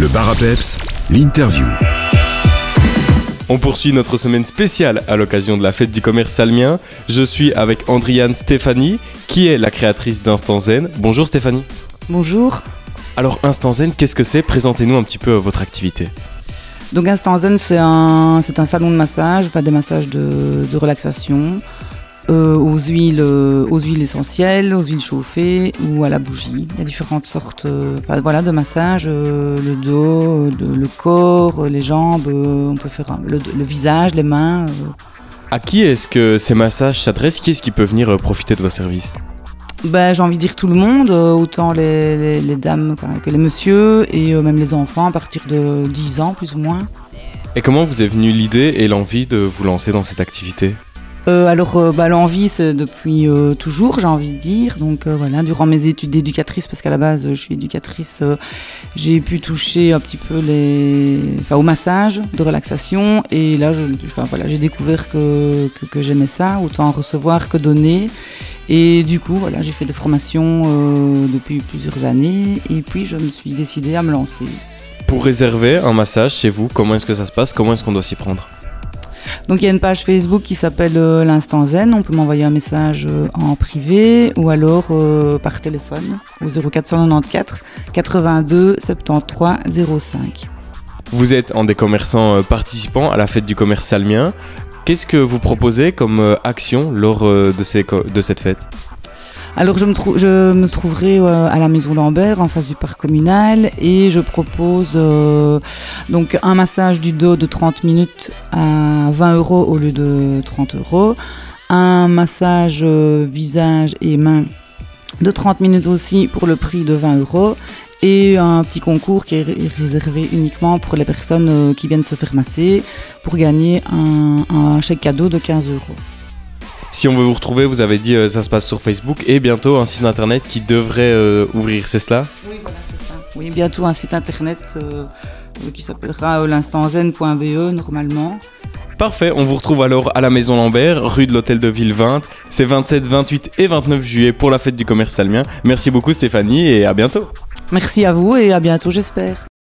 Le bar l'interview. On poursuit notre semaine spéciale à l'occasion de la fête du commerce salmien. Je suis avec Andriane Stéphanie, qui est la créatrice d'Instant Zen. Bonjour Stéphanie. Bonjour. Alors Instant Zen, qu'est-ce que c'est? Présentez-nous un petit peu votre activité. Donc Instant Zen, c'est un, c'est un salon de massage, pas des massages de, de relaxation, euh, aux, huiles, euh, aux huiles essentielles, aux huiles chauffées ou à la bougie. Il y a différentes sortes euh, enfin, voilà, de massages, le dos, le, le corps, les jambes, on peut faire un- le, le visage, les mains. À qui est-ce que ces massages s'adressent? Qui est-ce qui peut venir profiter de vos services? Ben, j'ai envie de dire tout le monde, autant les, les- les dames que- les messieurs et même les enfants à partir de 10 ans plus ou moins. Et comment vous est venue l'idée et l'envie de vous lancer dans cette activité? Euh, alors, euh, bah, l'envie, c'est depuis euh, toujours, j'ai envie de dire. Donc, voilà, durant mes études d'éducatrice, parce qu'à la base, je suis éducatrice, j'ai pu toucher un petit peu les... enfin, au massage de relaxation. Et là, je, voilà, j'ai découvert que, que, j'aimais ça, autant recevoir que donner. Et du coup, voilà, j'ai fait des formations depuis plusieurs années. Et puis, je me suis décidée à me lancer. Pour réserver un massage chez vous, comment est-ce que ça se passe? Comment est-ce qu'on doit s'y prendre? Donc il y a une page Facebook qui s'appelle euh, l'Instant Zen. On peut m'envoyer un message euh, en privé ou alors euh, par téléphone au 0494 82 73 05. Vous êtes un des commerçants participants à la fête du commerce salmien. Qu'est-ce que vous proposez comme action lors de cette fête? Alors je me, trouverai euh, à la Maison Lambert en face du parc communal et je propose euh, donc un massage du dos de 30 minutes à 20 euros au lieu de 30 euros, un massage euh, visage et mains de 30 minutes aussi pour le prix de 20 euros et un petit concours qui est ré- réservé uniquement pour les personnes qui viennent se faire masser pour gagner un, un chèque cadeau de 15 euros. Si on veut vous retrouver, vous avez dit euh, ça se passe sur Facebook et bientôt un site internet qui devrait euh, ouvrir, c'est cela? Oui, voilà, c'est ça. Oui, bientôt un site internet euh, qui s'appellera l'instantzen.be normalement. Parfait, on vous retrouve alors à la Maison Lambert, rue de l'Hôtel de Ville 20. C'est 27, 28 et 29 juillet pour la fête du commerce salmien. Merci beaucoup Stéphanie et à bientôt. Merci à vous et à bientôt, j'espère.